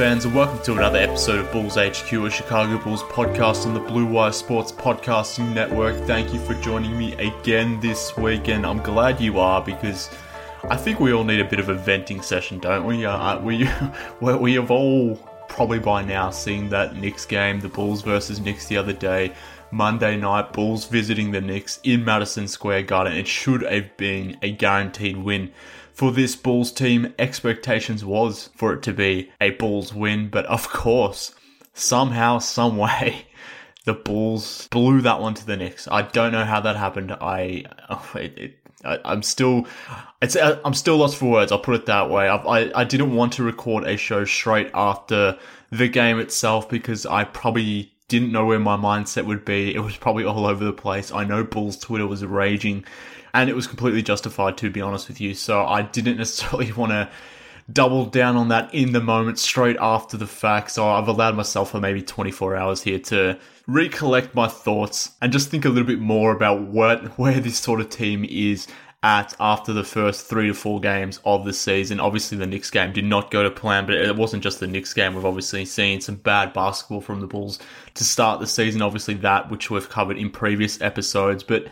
Fans, and welcome to another episode of Bulls HQ, a Chicago Bulls podcast on the Blue Wire Sports Podcasting Network. Thank you for joining me again this week, and I'm glad you are because I think we all need a bit of a venting session, don't we? Uh, we, we, we have all probably by now seen that Knicks game, the Bulls versus Knicks the other day. Monday night, Bulls visiting the Knicks in Madison Square Garden. It should have been a guaranteed win for this Bulls team. Expectations was for it to be a Bulls win, but of course, somehow, some way, the Bulls blew that one to the Knicks. I don't know how that happened. I, oh, it, it, I I'm still, it's, uh, I'm still lost for words. I'll put it that way. I, I, I didn't want to record a show straight after the game itself because I probably didn't know where my mindset would be. It was probably all over the place. I know Bulls Twitter was raging and it was completely justified to be honest with you. So I didn't necessarily want to double down on that in the moment straight after the fact. So I've allowed myself for maybe 24 hours here to recollect my thoughts and just think a little bit more about what where this sort of team is at after the first three to four games of the season. Obviously, the Knicks game did not go to plan, but it wasn't just the Knicks game. We've obviously seen some bad basketball from the Bulls to start the season. Obviously, that which we've covered in previous episodes. But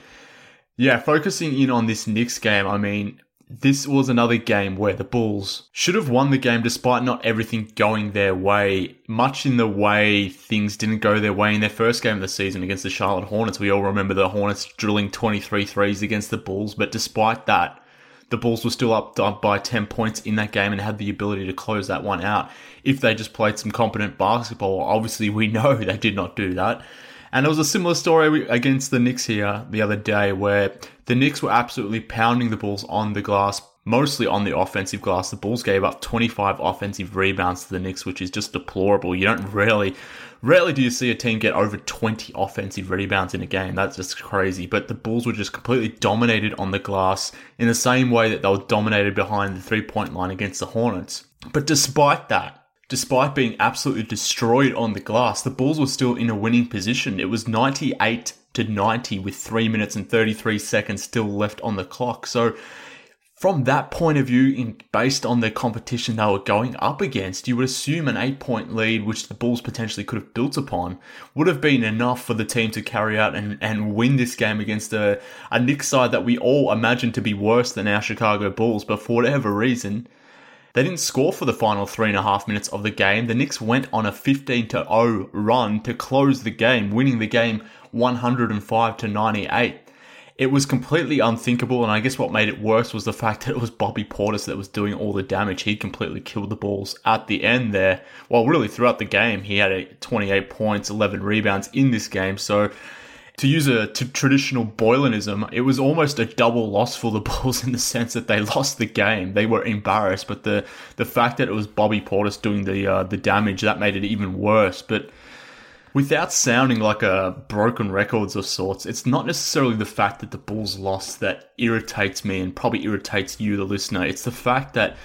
yeah, focusing in on this Knicks game, I mean, this was another game where the Bulls should have won the game despite not everything going their way. Much in the way things didn't go their way in their first game of the season against the Charlotte Hornets. We all remember the Hornets drilling 23 threes against the Bulls, but despite that, the Bulls were still up by 10 points in that game and had the ability to close that one out if they just played some competent basketball. Obviously, we know they did not do that. And it was a similar story against the Knicks here the other day where the Knicks were absolutely pounding the Bulls on the glass, mostly on the offensive glass. The Bulls gave up 25 offensive rebounds to the Knicks, which is just deplorable. You don't really, rarely do you see a team get over 20 offensive rebounds in a game. That's just crazy. But the Bulls were just completely dominated on the glass in the same way that they were dominated behind the three point line against the Hornets. But despite that, Despite being absolutely destroyed on the glass, the Bulls were still in a winning position. It was 98 to 90 with 3 minutes and 33 seconds still left on the clock. So, from that point of view, in, based on the competition they were going up against, you would assume an eight point lead, which the Bulls potentially could have built upon, would have been enough for the team to carry out and, and win this game against a, a Knicks side that we all imagined to be worse than our Chicago Bulls. But for whatever reason, they didn't score for the final three and a half minutes of the game. The Knicks went on a 15 to 0 run to close the game, winning the game 105 to 98. It was completely unthinkable, and I guess what made it worse was the fact that it was Bobby Portis that was doing all the damage. He completely killed the balls at the end there. Well, really throughout the game, he had 28 points, 11 rebounds in this game. So to use a t- traditional Boylenism, it was almost a double loss for the Bulls in the sense that they lost the game. They were embarrassed, but the the fact that it was Bobby Portis doing the uh, the damage that made it even worse. But without sounding like a broken records of sorts, it's not necessarily the fact that the Bulls lost that irritates me and probably irritates you, the listener. It's the fact that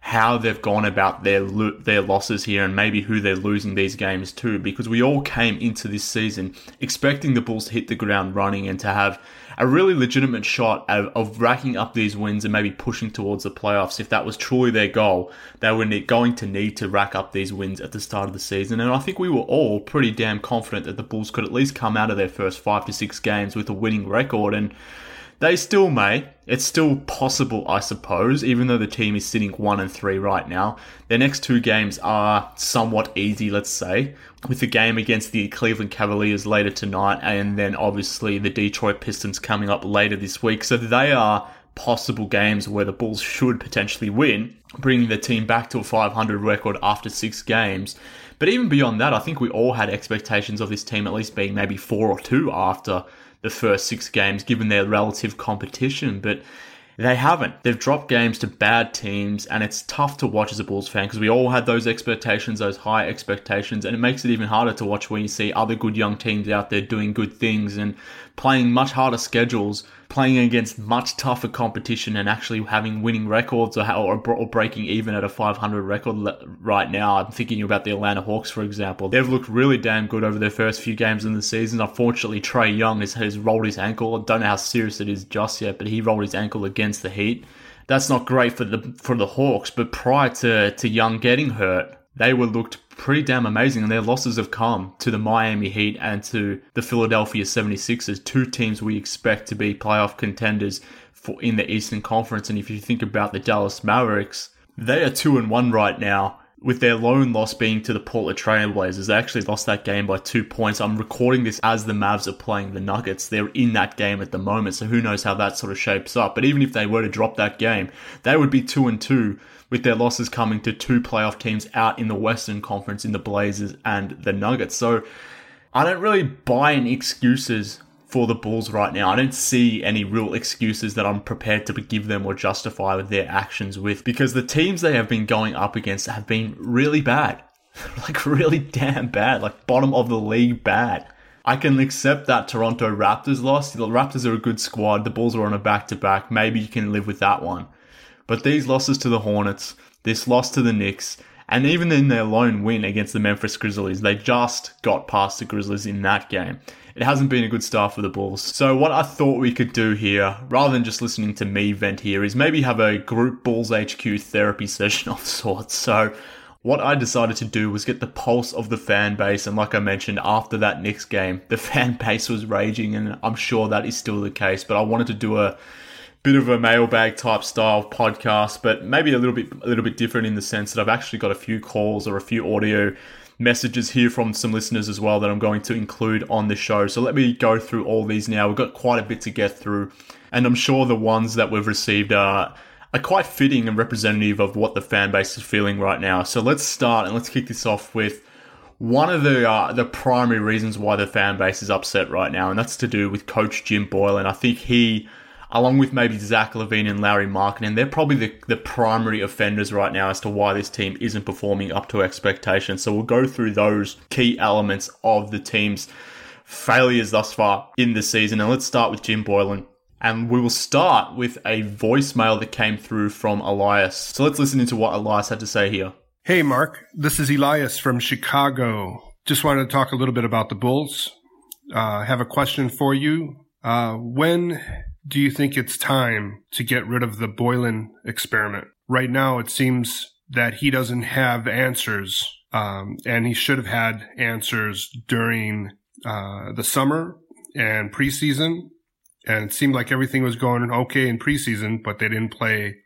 how they've gone about their their losses here and maybe who they're losing these games to because we all came into this season expecting the Bulls to hit the ground running and to have a really legitimate shot of, of racking up these wins and maybe pushing towards the playoffs. If that was truly their goal they were going to need to rack up these wins at the start of the season. And I think we were all pretty damn confident that the Bulls could at least come out of their first 5 to 6 games with a winning record. And They still may. It's still possible, I suppose, even though the team is sitting 1 and 3 right now. Their next two games are somewhat easy, let's say, with the game against the Cleveland Cavaliers later tonight, and then obviously the Detroit Pistons coming up later this week. So they are possible games where the Bulls should potentially win, bringing the team back to a 500 record after six games. But even beyond that, I think we all had expectations of this team at least being maybe four or two after the first six games, given their relative competition. But they haven't. They've dropped games to bad teams, and it's tough to watch as a Bulls fan because we all had those expectations, those high expectations, and it makes it even harder to watch when you see other good young teams out there doing good things and playing much harder schedules, playing against much tougher competition, and actually having winning records or, or, or breaking even at a 500 record right now. I'm thinking about the Atlanta Hawks, for example. They've looked really damn good over their first few games in the season. Unfortunately, Trae Young has, has rolled his ankle. I don't know how serious it is just yet, but he rolled his ankle against the Heat. That's not great for the for the Hawks, but prior to, to Young getting hurt, they were looked pretty damn amazing, and their losses have come to the Miami Heat and to the Philadelphia 76ers, two teams we expect to be playoff contenders for in the Eastern Conference. And if you think about the Dallas Mavericks, they are two and one right now, with their lone loss being to the Portland Trailblazers. They actually lost that game by two points. I'm recording this as the Mavs are playing the Nuggets. They're in that game at the moment, so who knows how that sort of shapes up. But even if they were to drop that game, they would be two and two with their losses coming to two playoff teams out in the Western Conference in the Blazers and the Nuggets. So I don't really buy any excuses for the Bulls right now. I don't see any real excuses that I'm prepared to give them or justify their actions with because the teams they have been going up against have been really bad. like really damn bad, like bottom of the league bad. I can accept that Toronto Raptors loss. The Raptors are a good squad. The Bulls are on a back to back. Maybe you can live with that one. But these losses to the Hornets, this loss to the Knicks, and even in their lone win against the Memphis Grizzlies, they just got past the Grizzlies in that game. It hasn't been a good start for the Bulls. So, what I thought we could do here, rather than just listening to me vent here, is maybe have a group Bulls HQ therapy session of sorts. So, what I decided to do was get the pulse of the fan base. And like I mentioned, after that Knicks game, the fan base was raging, and I'm sure that is still the case. But I wanted to do a bit of a mailbag type style podcast, but maybe a little bit a little bit different in the sense that I've actually got a few calls or a few audio messages here from some listeners as well that I'm going to include on the show. So let me go through all these now. We've got quite a bit to get through, and I'm sure the ones that we've received are are quite fitting and representative of what the fan base is feeling right now. So let's start and let's kick this off with one of the uh, the primary reasons why the fan base is upset right now, and that's to do with Coach Jim Boylen. I think he along with maybe Zach LaVine and Lauri Markkanen, they're probably the, the primary offenders right now as to why this team isn't performing up to expectations. So we'll go through those key elements of the team's failures thus far in the season. And let's start with Jim Boylen. And we will start with a voicemail that came through from Elias. So let's listen into what Elias had to say here. Hey, Mark. This is Elias from Chicago. Just wanted to talk a little bit about the Bulls. Uh, have a question for you. Uh, when do you think it's time to get rid of the Boylen experiment? Right now, it seems that he doesn't have answers, um, and he should have had answers during uh, the summer and preseason. And it seemed like everything was going okay in preseason, but they didn't play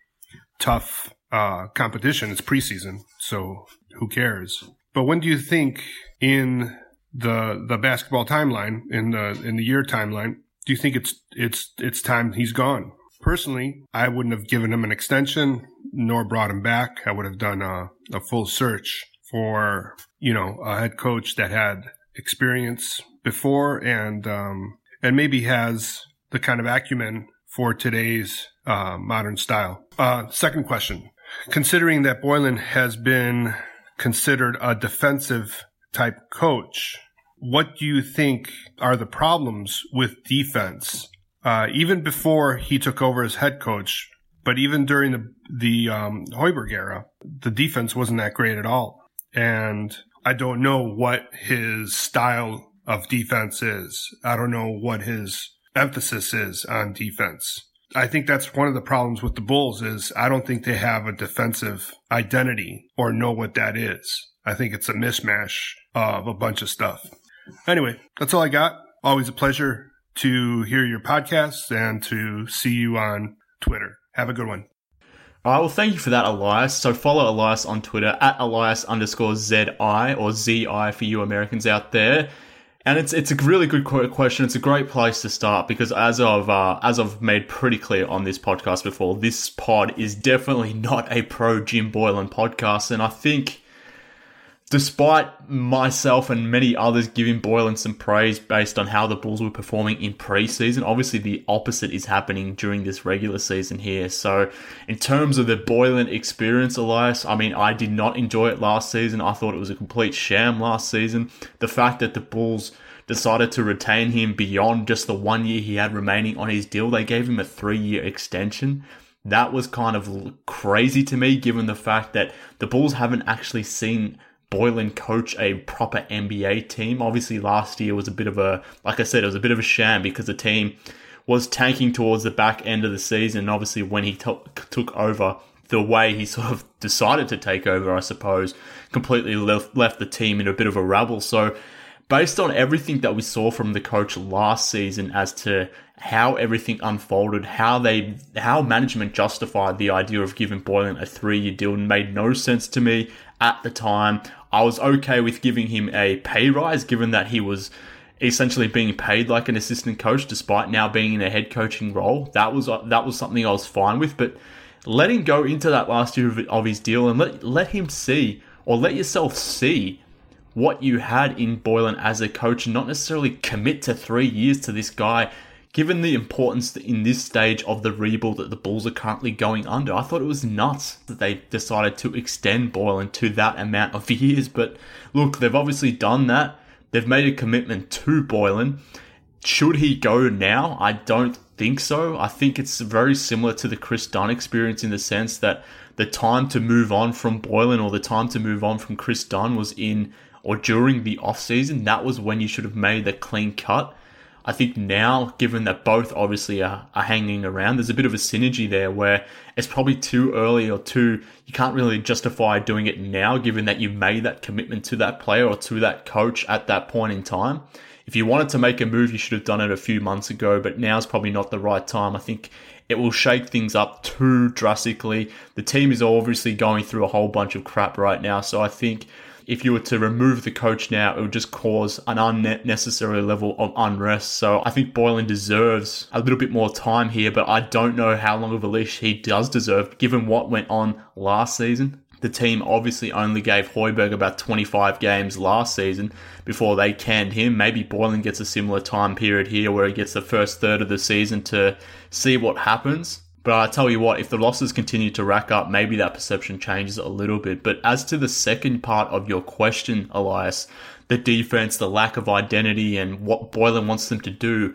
tough uh, competition. It's preseason, so who cares? But when do you think in the the basketball timeline in the in the year timeline do you think it's it's it's time he's gone? Personally, I wouldn't have given him an extension nor brought him back. I would have done a, a full search for you know a head coach that had experience before and um, and maybe has the kind of acumen for today's uh, modern style. Uh, second question: Considering that Boylen has been considered a defensive type coach, what do you think are the problems with defense? Uh, even before he took over as head coach, but even during the the um, Hoiberg era, the defense wasn't that great at all. And I don't know what his style of defense is. I don't know what his emphasis is on defense. I think that's one of the problems with the Bulls is I don't think they have a defensive identity or know what that is. I think it's a mismatch of a bunch of stuff. Anyway, that's all I got. Always a pleasure to hear your podcasts and to see you on Twitter. Have a good one. All right, well, thank you for that, Elias. So follow Elias on Twitter at Elias underscore ZI or ZI for you Americans out there. And it's it's a really good question. It's a great place to start because as I've uh, as I've made pretty clear on this podcast before, this pod is definitely not a pro Jim Boylen podcast, and I think despite myself and many others giving Boylen some praise based on how the Bulls were performing in preseason, obviously the opposite is happening during this regular season here. So, in terms of the Boylen experience, Elias, I mean, I did not enjoy it last season. I thought it was a complete sham last season. The fact that the Bulls decided to retain him beyond just the one year he had remaining on his deal, they gave him a three year extension. That was kind of crazy to me, given the fact that the Bulls haven't actually seen Boylen coach a proper NBA team. Obviously, last year was a bit of a, like I said, it was a bit of a sham because the team was tanking towards the back end of the season. Obviously, when he t- took over, the way he sort of decided to take over, I suppose, completely left, left the team in a bit of a rabble. So, based on everything that we saw from the coach last season as to how everything unfolded, how they, how management justified the idea of giving Boylen a three-year deal made no sense to me at the time. I was okay with giving him a pay rise, given that he was essentially being paid like an assistant coach, despite now being in a head coaching role. That was uh, that was something I was fine with. But let him go into that last year of, of his deal and let let him see or let yourself see what you had in Boylen as a coach, and not necessarily commit to three years to this guy given the importance in this stage of the rebuild that the Bulls are currently going under, I thought it was nuts that they decided to extend Boylen to that amount of years. But look, they've obviously done that. They've made a commitment to Boylen. Should he go now? I don't think so. I think it's very similar to the Kris Dunn experience in the sense that the time to move on from Boylen or the time to move on from Kris Dunn was in or during the off season. That was when you should have made the clean cut. I think now, given that both obviously are, are hanging around, there's a bit of a synergy there where it's probably too early or too, you can't really justify doing it now, given that you made that commitment to that player or to that coach at that point in time. If you wanted to make a move, you should have done it a few months ago, but now's probably not the right time. I think it will shake things up too drastically. The team is obviously going through a whole bunch of crap right now, so I think if you were to remove the coach now, it would just cause an unnecessary level of unrest. So I think Boylen deserves a little bit more time here, but I don't know how long of a leash he does deserve given what went on last season. The team obviously only gave Hoiberg about 25 games last season before they canned him. Maybe Boylen gets a similar time period here where he gets the first third of the season to see what happens. But I tell you what, if the losses continue to rack up, maybe that perception changes a little bit. But as to the second part of your question, Elias, the defense, the lack of identity, and what Boylen wants them to do,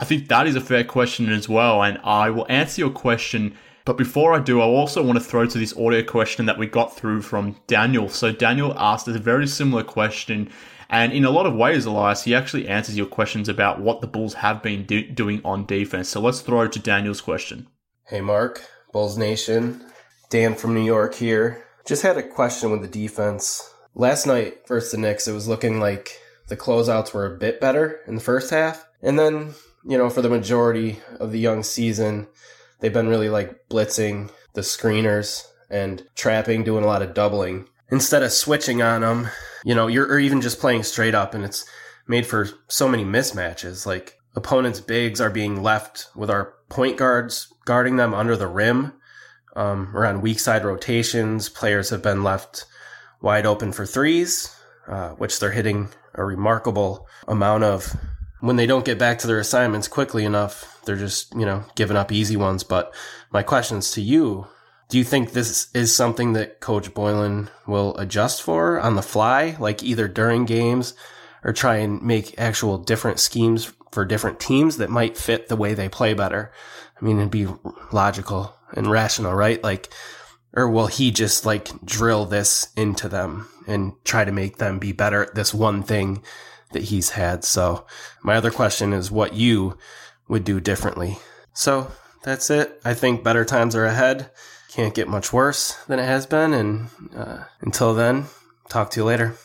I think that is a fair question as well. And I will answer your question. But before I do, I also want to throw to this audio question that we got through from Daniel. So Daniel asked a very similar question. And in a lot of ways, Elias, he actually answers your questions about what the Bulls have been do- doing on defense. So let's throw to Daniel's question. Hey, Mark, Bulls Nation. Dan from New York here. Just had a question with the defense. Last night versus the Knicks, it was looking like the closeouts were a bit better in the first half. And then, you know, for the majority of the young season, they've been really like blitzing the screeners and trapping, doing a lot of doubling. Instead of switching on them, you know, you're or even just playing straight up and it's made for so many mismatches. Like opponents' bigs are being left with our point guards guarding them under the rim um, weak side rotations. Players have been left wide open for threes, uh, which they're hitting a remarkable amount of. When they don't get back to their assignments quickly enough, they're just, you know, giving up easy ones. But my questions to you do you think this is something that Coach Boylen will adjust for on the fly, like either during games or try and make actual different schemes for different teams that might fit the way they play better. I mean, it'd be logical and rational, right? Like, or will he just like drill this into them and try to make them be better at this one thing that he's had? So my other question is what you would do differently. So that's it. I think better times are ahead. Can't get much worse than it has been. And uh, until then, talk to you later.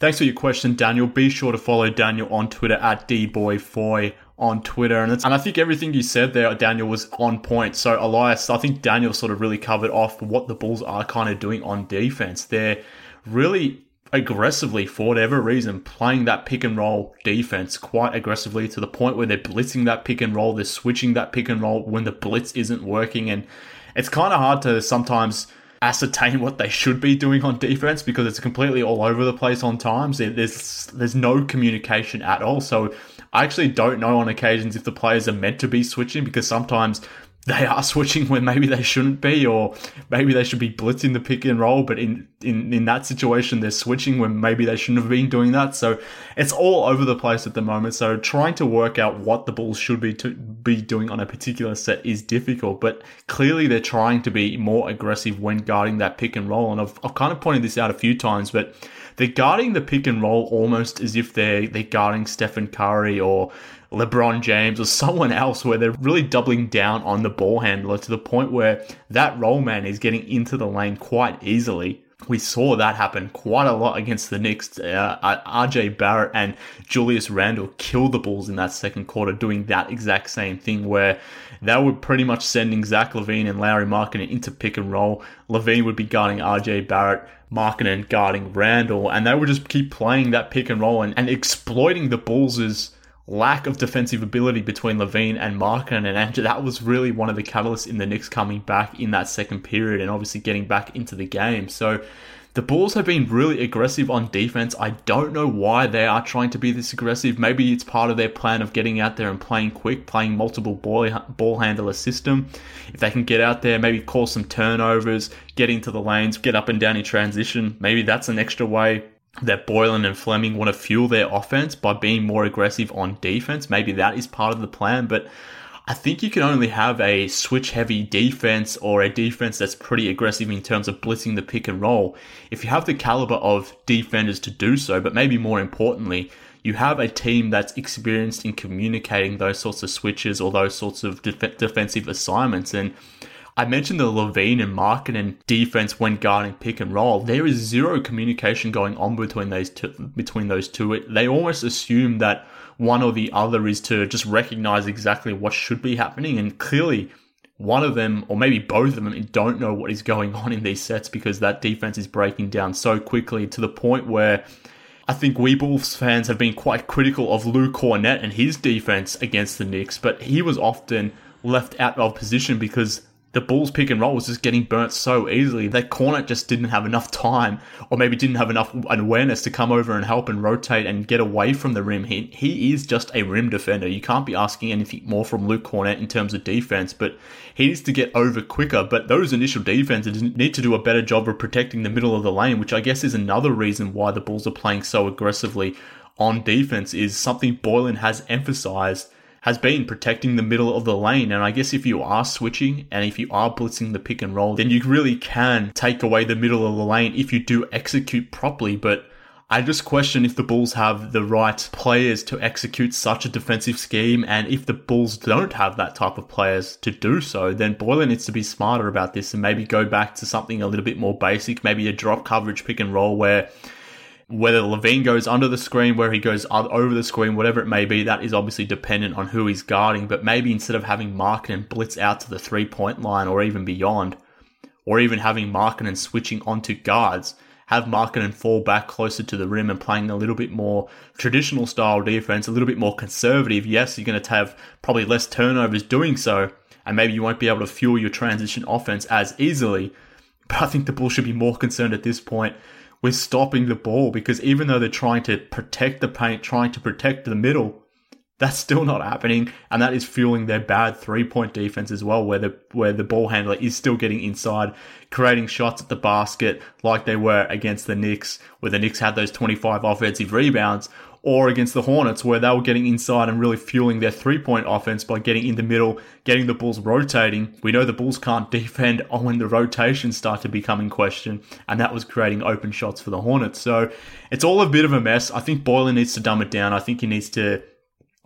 Thanks for your question, Daniel. Be sure to follow Daniel on Twitter at dboyfoy on Twitter, and and I think everything you said there, Daniel, was on point. So Elias, I think Daniel sort of really covered off what the Bulls are kind of doing on defense. They're really aggressively, for whatever reason, playing that pick and roll defense quite aggressively to the point where they're blitzing that pick and roll, they're switching that pick and roll when the blitz isn't working, and it's kind of hard to sometimes ascertain what they should be doing on defense because it's completely all over the place on times. There's there's no communication at all. So I actually don't know on occasions if the players are meant to be switching because sometimes they are switching when maybe they shouldn't be, or maybe they should be blitzing the pick and roll. But in, in, in that situation, they're switching when maybe they shouldn't have been doing that. So it's all over the place at the moment. So trying to work out what the Bulls should be to be doing on a particular set is difficult. But clearly, they're trying to be more aggressive when guarding that pick and roll. And I've, I've kind of pointed this out a few times, but they're guarding the pick and roll almost as if they're they're guarding Stephen Curry or LeBron James or someone else where they're really doubling down on the ball handler to the point where that roll man is getting into the lane quite easily. We saw that happen quite a lot against the Knicks. Uh, RJ Barrett and Julius Randle killed the Bulls in that second quarter, doing that exact same thing where they were pretty much sending Zach LaVine and Lauri Markkanen into pick and roll. LaVine would be guarding RJ Barrett. Markkanen guarding Randle, and they would just keep playing that pick and roll and, and exploiting the Bulls' lack of defensive ability between LaVine and Markkanen, and Andrew, that was really one of the catalysts in the Knicks coming back in that second period and obviously getting back into the game. So the Bulls have been really aggressive on defense. I don't know why they are trying to be this aggressive. Maybe it's part of their plan of getting out there and playing quick, playing multiple ball, ball handler system. If they can get out there, maybe cause some turnovers, get into the lanes, get up and down in transition, maybe that's an extra way that Boylen and Fleming want to fuel their offense by being more aggressive on defense. Maybe that is part of the plan, but I think you can only have a switch heavy defense or a defense that's pretty aggressive in terms of blitzing the pick and roll. If you have the caliber of defenders to do so, but maybe more importantly, you have a team that's experienced in communicating those sorts of switches or those sorts of def- defensive assignments. And I mentioned the LaVine and Markkanen defense when guarding pick and roll. Mm-hmm. There is zero communication going on between those two, between those two. They almost assume that one or the other is to just recognize exactly what should be happening. And clearly, one of them, or maybe both of them, don't know what is going on in these sets because that defense is breaking down so quickly to the point where I think we Bulls fans have been quite critical of Luke Kornet and his defense against the Knicks, but he was often left out of position because the Bulls pick and roll was just getting burnt so easily that Kornet just didn't have enough time or maybe didn't have enough awareness to come over and help and rotate and get away from the rim. He, he is just a rim defender. You can't be asking anything more from Luke Kornet in terms of defense, but he needs to get over quicker. But those initial defenses need to do a better job of protecting the middle of the lane, which I guess is another reason why the Bulls are playing so aggressively on defense is something Boylen has emphasized has been protecting the middle of the lane. And I guess if you are switching and if you are blitzing the pick and roll, then you really can take away the middle of the lane if you do execute properly. But I just question if the Bulls have the right players to execute such a defensive scheme, and if the Bulls don't have that type of players to do so, then Boylen needs to be smarter about this and maybe go back to something a little bit more basic, maybe a drop coverage pick and roll where whether LaVine goes under the screen, where he goes over the screen, whatever it may be, that is obviously dependent on who he's guarding. But maybe instead of having Markkanen blitz out to the three point line or even beyond, or even having Markkanen switching onto guards, have Markkanen fall back closer to the rim and playing a little bit more traditional style defense, a little bit more conservative. Yes, you're going to have probably less turnovers doing so, and maybe you won't be able to fuel your transition offense as easily. But I think the Bulls should be more concerned at this point with stopping the ball because even though they're trying to protect the paint, trying to protect the middle, that's still not happening, and that is fueling their bad three point defense as well, where the where the ball handler is still getting inside, creating shots at the basket like they were against the Knicks, where the Knicks had those 25 offensive rebounds, or against the Hornets, where they were getting inside and really fueling their three point offense by getting in the middle, getting the Bulls rotating. We know the Bulls can't defend when the rotations start to become in question, and that was creating open shots for the Hornets. So it's all a bit of a mess. I think Boylen needs to dumb it down. I think he needs to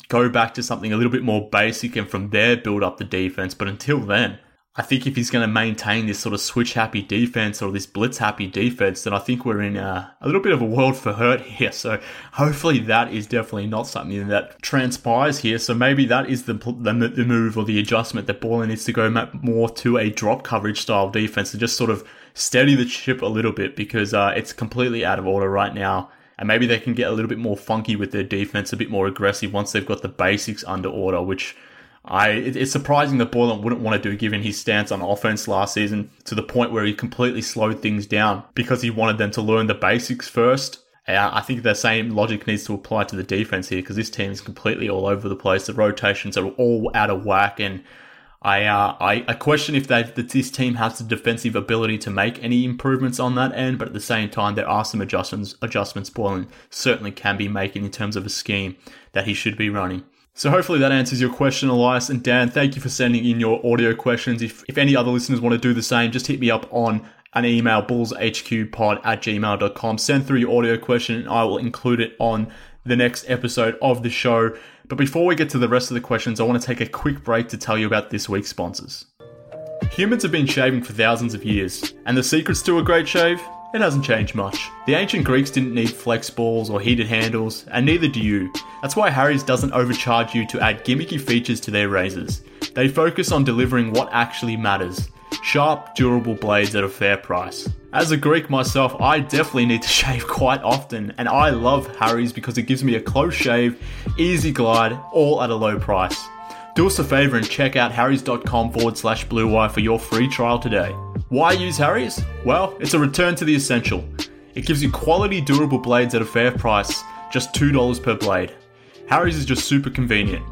go back to something a little bit more basic and from there build up the defense. But until then, I think if he's going to maintain this sort of switch happy defense or this blitz happy defense, then I think we're in a, a, little bit of a world for hurt here. So hopefully that is definitely not something that transpires here. So maybe that is the, the, the move or the adjustment that Boylen needs to go more to a drop coverage style defense and just sort of steady the ship a little bit because uh, it's completely out of order right now. And maybe they can get a little bit more funky with their defense, a bit more aggressive once they've got the basics under order, which I it's surprising that Boylen wouldn't want to do given his stance on offense last season to the point where he completely slowed things down because he wanted them to learn the basics first. Uh, I think the same logic needs to apply to the defense here because this team is completely all over the place. The rotations are all out of whack, and I uh, I, I, question if that this team has the defensive ability to make any improvements on that end. But at the same time, there are some adjustments adjustments Boylen certainly can be making in terms of a scheme that he should be running. So hopefully that answers your question, Elias. And Dan, thank you for sending in your audio questions. If, if any other listeners want to do the same, just hit me up on an email, bullshqpod at gmail.com. Send through your audio question and I will include it on the next episode of the show. But before we get to the rest of the questions, I want to take a quick break to tell you about this week's sponsors. Humans have been shaving for thousands of years, and the secrets to a great shave? It hasn't changed much. The ancient Greeks didn't need flex balls or heated handles, and neither do you. That's why Harry's doesn't overcharge you to add gimmicky features to their razors. They focus on delivering what actually matters sharp, durable blades at a fair price. As a Greek myself, I definitely need to shave quite often, and I love Harry's because it gives me a close shave, easy glide, all at a low price. Do us a favour and check out harrys.com forward slash blue wire for your free trial today. Why use Harry's? Well, it's a return to the essential. It gives you quality, durable blades at a fair price, just $2 per blade. Harry's is just super convenient.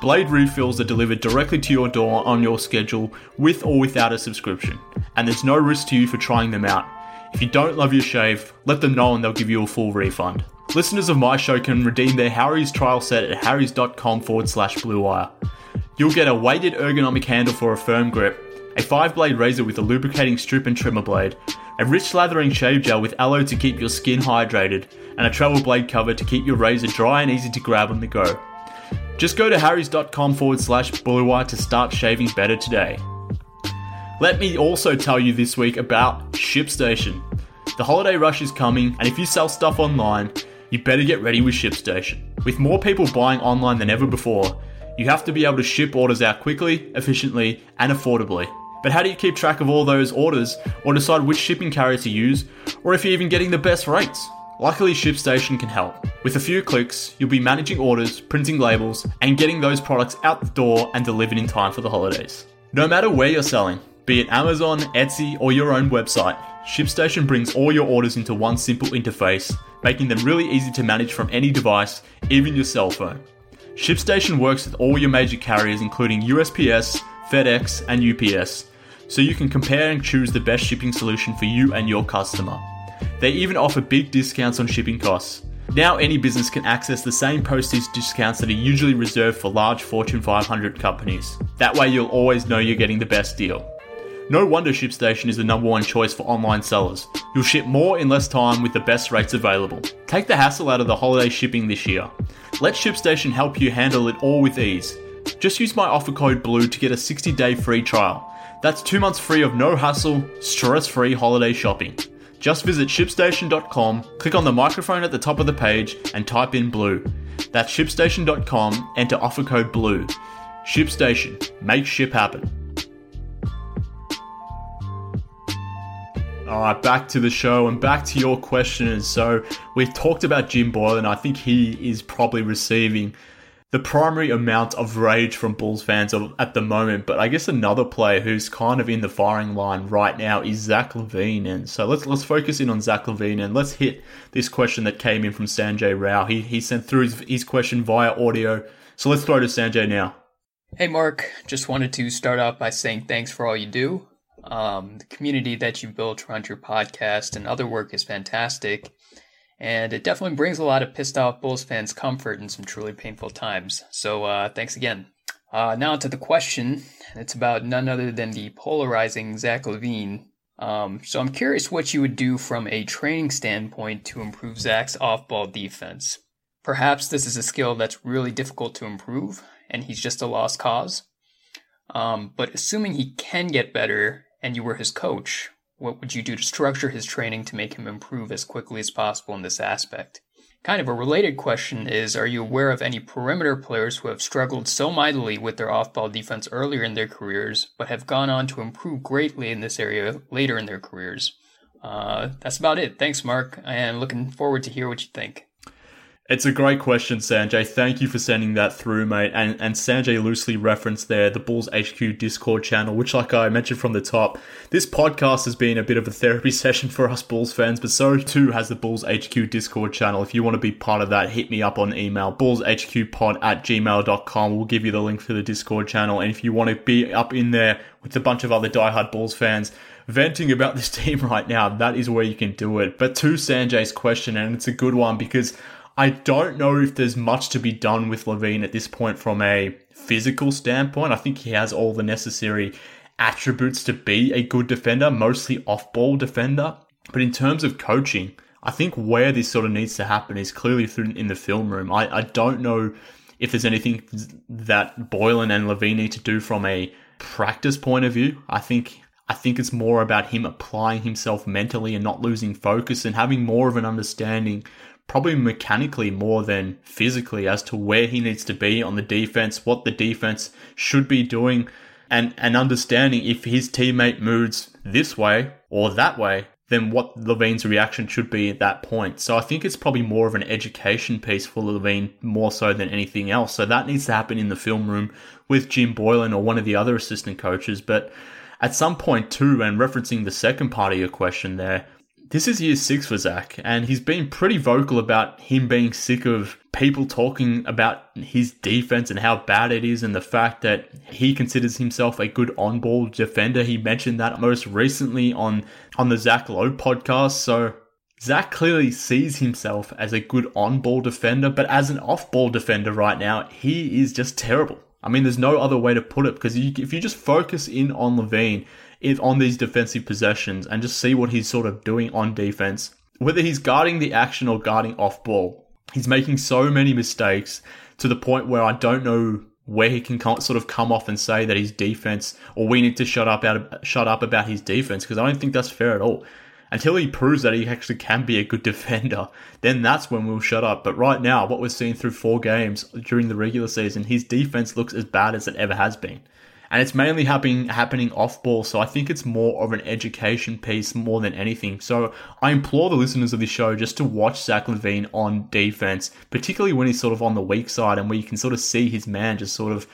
Blade refills are delivered directly to your door on your schedule with or without a subscription, and there's no risk to you for trying them out. If you don't love your shave, let them know and they'll give you a full refund. Listeners of my show can redeem their Harry's trial set at harrys.com forward slash blue wire. You'll get a weighted ergonomic handle for a firm grip, a 5 blade razor with a lubricating strip and trimmer blade, a rich lathering shave gel with aloe to keep your skin hydrated, and a travel blade cover to keep your razor dry and easy to grab on the go. Just go to harrys.com forward slash bluewire to start shaving better today. Let me also tell you this week about ShipStation. The holiday rush is coming, and if you sell stuff online, you better get ready with ShipStation. With more people buying online than ever before, you have to be able to ship orders out quickly, efficiently, and affordably. But how do you keep track of all those orders or decide which shipping carrier to use, or if you're even getting the best rates? Luckily, ShipStation can help. With a few clicks, you'll be managing orders, printing labels, and getting those products out the door and delivered in time for the holidays. No matter where you're selling, be it Amazon, Etsy, or your own website, ShipStation brings all your orders into one simple interface, making them really easy to manage from any device, even your cell phone. ShipStation works with all your major carriers, including USPS, FedEx, and UPS, so you can compare and choose the best shipping solution for you and your customer. They even offer big discounts on shipping costs. Now, any business can access the same postage discounts that are usually reserved for large Fortune 500 companies. That way, you'll always know you're getting the best deal. No wonder ShipStation is the number one choice for online sellers. You'll ship more in less time with the best rates available. Take the hassle out of the holiday shipping this year. Let ShipStation help you handle it all with ease. Just use my offer code BLUE to get a 60 day free trial. That's two months free of no hassle, stress free holiday shopping. Just visit shipstation.com, click on the microphone at the top of the page, and type in BLUE. That's shipstation.com, enter offer code BLUE. ShipStation, make ship happen. All right, back to the show and back to your questions. So, we've talked about Jim Boylen, and I think he is probably receiving the primary amount of rage from Bulls fans at the moment. But I guess another player who's kind of in the firing line right now is Zach LaVine. And so let's let's focus in on Zach LaVine and let's hit this question that came in from Sanjay Rao. He he sent through his, his question via audio. So let's throw to Sanjay now. Hey Mark, just wanted to start off by saying thanks for all you do. Um, the community that you built around your podcast and other work is fantastic, and it definitely brings a lot of pissed off Bulls fans comfort in some truly painful times. So uh, thanks again. Uh, now to the question. It's about none other than the polarizing Zach LaVine. Um, so I'm curious what you would do from a training standpoint to improve Zach's off-ball defense. Perhaps this is a skill that's really difficult to improve, and he's just a lost cause. Um, but assuming he can get better and you were his coach, what would you do to structure his training to make him improve as quickly as possible in this aspect? Kind of a related question is Are you aware of any perimeter players who have struggled so mightily with their off ball defense earlier in their careers, but have gone on to improve greatly in this area later in their careers? Uh, that's about it. Thanks, Mark, and looking forward to hear what you think. It's a great question, Sanjay. Thank you for sending that through, mate. And and Sanjay loosely referenced there the Bulls HQ Discord channel, which, like I mentioned from the top, this podcast has been a bit of a therapy session for us Bulls fans, but so too has the Bulls HQ Discord channel. If you want to be part of that, hit me up on email, bullshqpod at gmail.com. We'll give you the link to the Discord channel. And if you want to be up in there with a bunch of other diehard Bulls fans, venting about this team right now, that is where you can do it. But to Sanjay's question, and it's a good one because I don't know if there's much to be done with LaVine at this point from a physical standpoint. I think he has all the necessary attributes to be a good defender, mostly off ball defender. But in terms of coaching, I think where this sort of needs to happen is clearly through in the film room. I, I don't know if there's anything that Boylen and LaVine need to do from a practice point of view. I think I think it's more about him applying himself mentally and not losing focus and having more of an understanding probably mechanically more than physically as to where he needs to be on the defense, what the defense should be doing, and, and understanding if his teammate moves this way or that way, then what LaVine's reaction should be at that point. So I think it's probably more of an education piece for LaVine more so than anything else. So that needs to happen in the film room with Jim Boylen or one of the other assistant coaches. But at some point too, and referencing the second part of your question there, this is year six for Zach, and he's been pretty vocal about him being sick of people talking about his defense and how bad it is, and the fact that he considers himself a good on-ball defender. He mentioned that most recently on on the Zach Lowe podcast. So Zach clearly sees himself as a good on-ball defender, but as an off-ball defender right now, he is just terrible. I mean, there's no other way to put it because if you just focus in on LaVine if on these defensive possessions and just see what he's sort of doing on defense. Whether he's guarding the action or guarding off ball, he's making so many mistakes to the point where I don't know where he can sort of come off and say that his defense or we need to shut up out shut up about his defense because I don't think that's fair at all. Until he proves that he actually can be a good defender, then that's when we'll shut up. But right now, what we're seeing through four games during the regular season, his defense looks as bad as it ever has been and it's mainly happening happening off ball. So I think it's more of an education piece more than anything. So I implore the listeners of this show just to watch Zach LaVine on defense, particularly when he's sort of on the weak side and where you can sort of see his man just sort of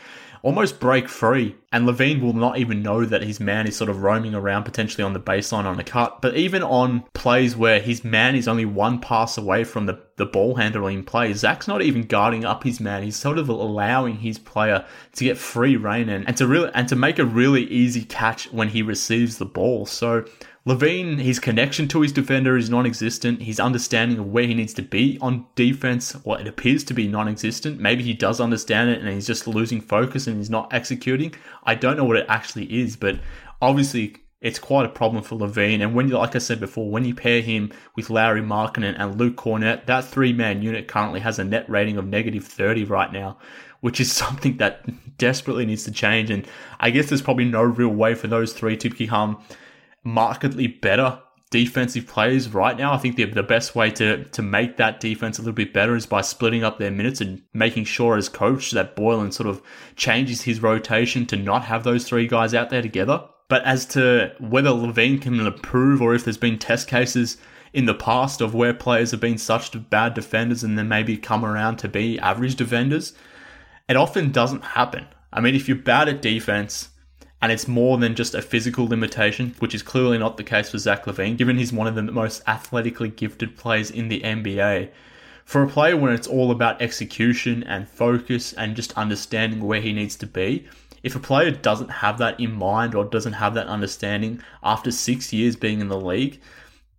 almost break free. And LaVine will not even know that his man is sort of roaming around potentially on the baseline on a cut. But even on plays where his man is only one pass away from the, the ball handling play, Zach's not even guarding up his man. He's sort of allowing his player to get free reign and, and to really and to make a really easy catch when he receives the ball. So LaVine, his connection to his defender is non existent. His understanding of where he needs to be on defense, well, it appears to be non existent. Maybe he does understand it and he's just losing focus and he's not executing. I don't know what it actually is, but obviously it's quite a problem for LaVine. And when, like I said before, when you pair him with Larry Markkanen and Luke Kornet, that three man unit currently has a net rating of negative 30 right now, which is something that desperately needs to change. And I guess there's probably no real way for those three to become markedly better defensive players right now. I think the, the best way to, to make that defense a little bit better is by splitting up their minutes and making sure as coach that Boylen sort of changes his rotation to not have those three guys out there together. But as to whether LaVine can improve or if there's been test cases in the past of where players have been such bad defenders and then maybe come around to be average defenders, it often doesn't happen. I mean, if you're bad at defense, and it's more than just a physical limitation, which is clearly not the case for Zach LaVine, given he's one of the most athletically gifted players in the NBA. For a player when it's all about execution and focus and just understanding where he needs to be, if a player doesn't have that in mind or doesn't have that understanding after six years being in the league,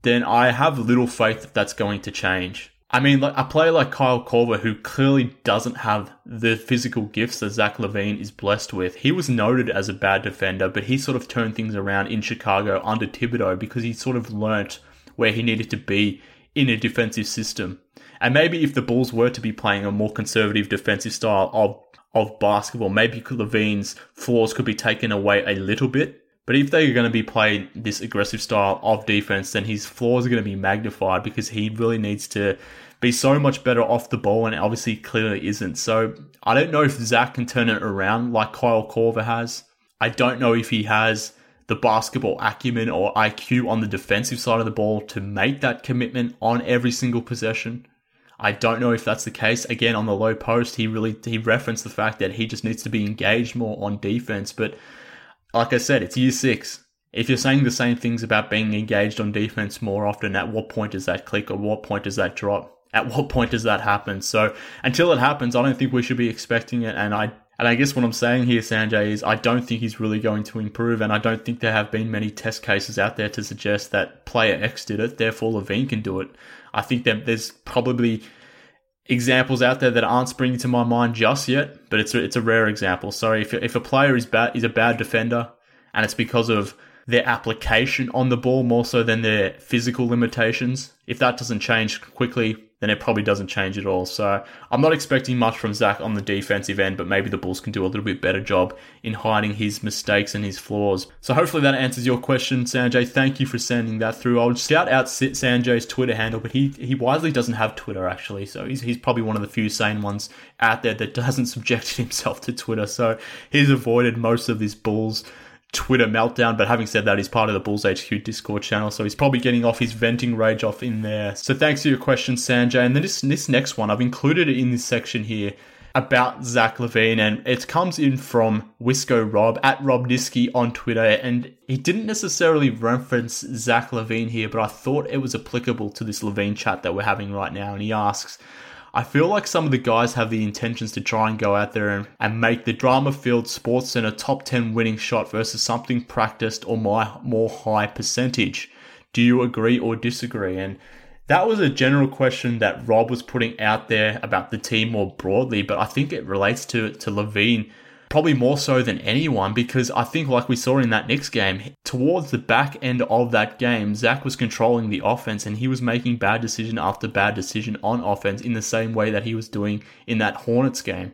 then I have little faith that that's going to change. I mean, like a player like Kyle Korver, who clearly doesn't have the physical gifts that Zach LaVine is blessed with, he was noted as a bad defender, but he sort of turned things around in Chicago under Thibodeau because he sort of learnt where he needed to be in a defensive system. And maybe if the Bulls were to be playing a more conservative defensive style, I'll of basketball. Maybe LaVine's flaws could be taken away a little bit. But if they're going to be playing this aggressive style of defense, then his flaws are going to be magnified because he really needs to be so much better off the ball, and obviously clearly isn't. So I don't know if Zach can turn it around like Kyle Korver has. I don't know if he has the basketball acumen or IQ on the defensive side of the ball to make that commitment on every single possession. I don't know if that's the case. Again, on the Lowe Post, he really he referenced the fact that he just needs to be engaged more on defense. But like I said, it's year six. If you're saying the same things about being engaged on defense more often, at what point does that click or what point does that drop? At what point does that happen? So until it happens, I don't think we should be expecting it. And I and I guess what I'm saying here, Sanjay, is I don't think he's really going to improve, and I don't think there have been many test cases out there to suggest that player X did it, therefore LaVine can do it. I think that there's probably examples out there that aren't springing to my mind just yet, but it's a, it's a rare example. So if if a player is bad is a bad defender, and it's because of their application on the ball more so than their physical limitations, if that doesn't change quickly, then it probably doesn't change at all. So I'm not expecting much from Zach on the defensive end, but maybe the Bulls can do a little bit better job in hiding his mistakes and his flaws. So hopefully that answers your question, Sanjay. Thank you for sending that through. I'll shout out Sanjay's Twitter handle, but he he wisely doesn't have Twitter actually, so he's he's probably one of the few sane ones out there that hasn't subjected himself to Twitter. So he's avoided most of this Bulls Twitter meltdown. But having said that, he's part of the Bulls HQ Discord channel, so he's probably getting off his venting rage off in there. So thanks for your question, Sanjay. And then this this next one, I've included it in this section here about Zach LaVine, and it comes in from Wisco Rob at Rob Niski on Twitter, and he didn't necessarily reference Zach LaVine here, but I thought it was applicable to this LaVine chat that we're having right now. And he asks, I feel like some of the guys have the intentions to try and go out there and, and make the drama filled sports center top 10 winning shot versus something practiced or my more high percentage. Do you agree or disagree? And that was a general question that Rob was putting out there about the team more broadly, but I think it relates to, to LaVine probably more so than anyone because I think, like we saw in that Knicks game, towards the back end of that game, Zach was controlling the offense and he was making bad decision after bad decision on offense in the same way that he was doing in that Hornets game.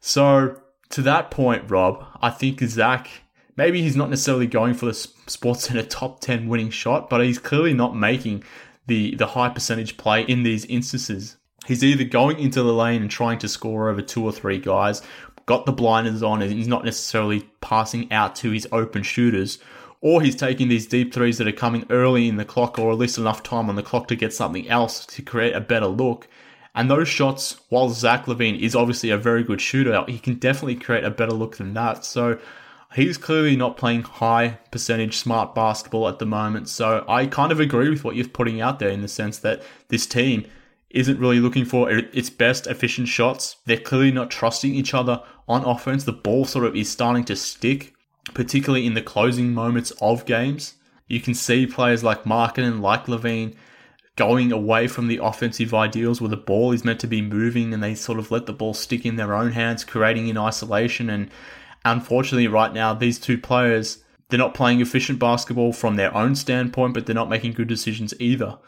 So, to that point, Rob, I think Zach, maybe he's not necessarily going for the Sports Center top 10 winning shot, but he's clearly not making the, the high percentage play in these instances. He's either going into the lane and trying to score over two or three guys, got the blinders on and he's not necessarily passing out to his open shooters. Or he's taking these deep threes that are coming early in the clock or at least enough time on the clock to get something else to create a better look. And those shots, while Zach LaVine is obviously a very good shooter, he can definitely create a better look than that. So he's clearly not playing high percentage smart basketball at the moment. So I kind of agree with what you're putting out there in the sense that this team isn't really looking for its best efficient shots. They're clearly not trusting each other on offense. The ball sort of is starting to stick, particularly in the closing moments of games. You can see players like Markkanen, like LaVine going away from the offensive ideals where the ball is meant to be moving and they sort of let the ball stick in their own hands, creating in isolation. And unfortunately, right now, these two players, they're not playing efficient basketball from their own standpoint, but they're not making good decisions either.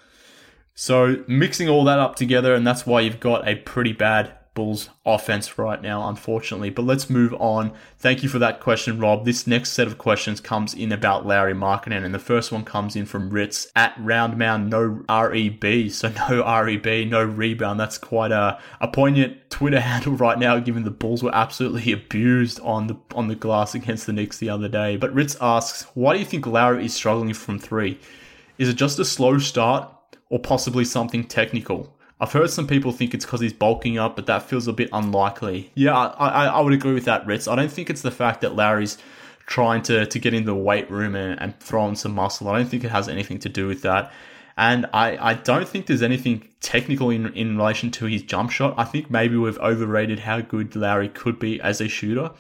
So mixing all that up together, and that's why you've got a pretty bad Bulls offense right now, unfortunately. But let's move on. Thank you for that question, Rob. This next set of questions comes in about Lauri Markkanen, and the first one comes in from Ritz at Roundmound, no REB. So no REB, no rebound. That's quite a, a poignant Twitter handle right now, given the Bulls were absolutely abused on the on the glass against the Knicks the other day. But Ritz asks, why do you think Lauri is struggling from three? Is it just a slow start? or possibly something technical. I've heard some people think it's because he's bulking up, but that feels a bit unlikely. Yeah, I, I, I, would agree with that, Ritz. I don't think it's the fact that Lauri's trying to, to get in the weight room and, and throw on some muscle. I don't think it has anything to do with that. And I, I don't think there's anything technical in, in relation to his jump shot. I think maybe we've overrated how good Lauri could be as a shooter.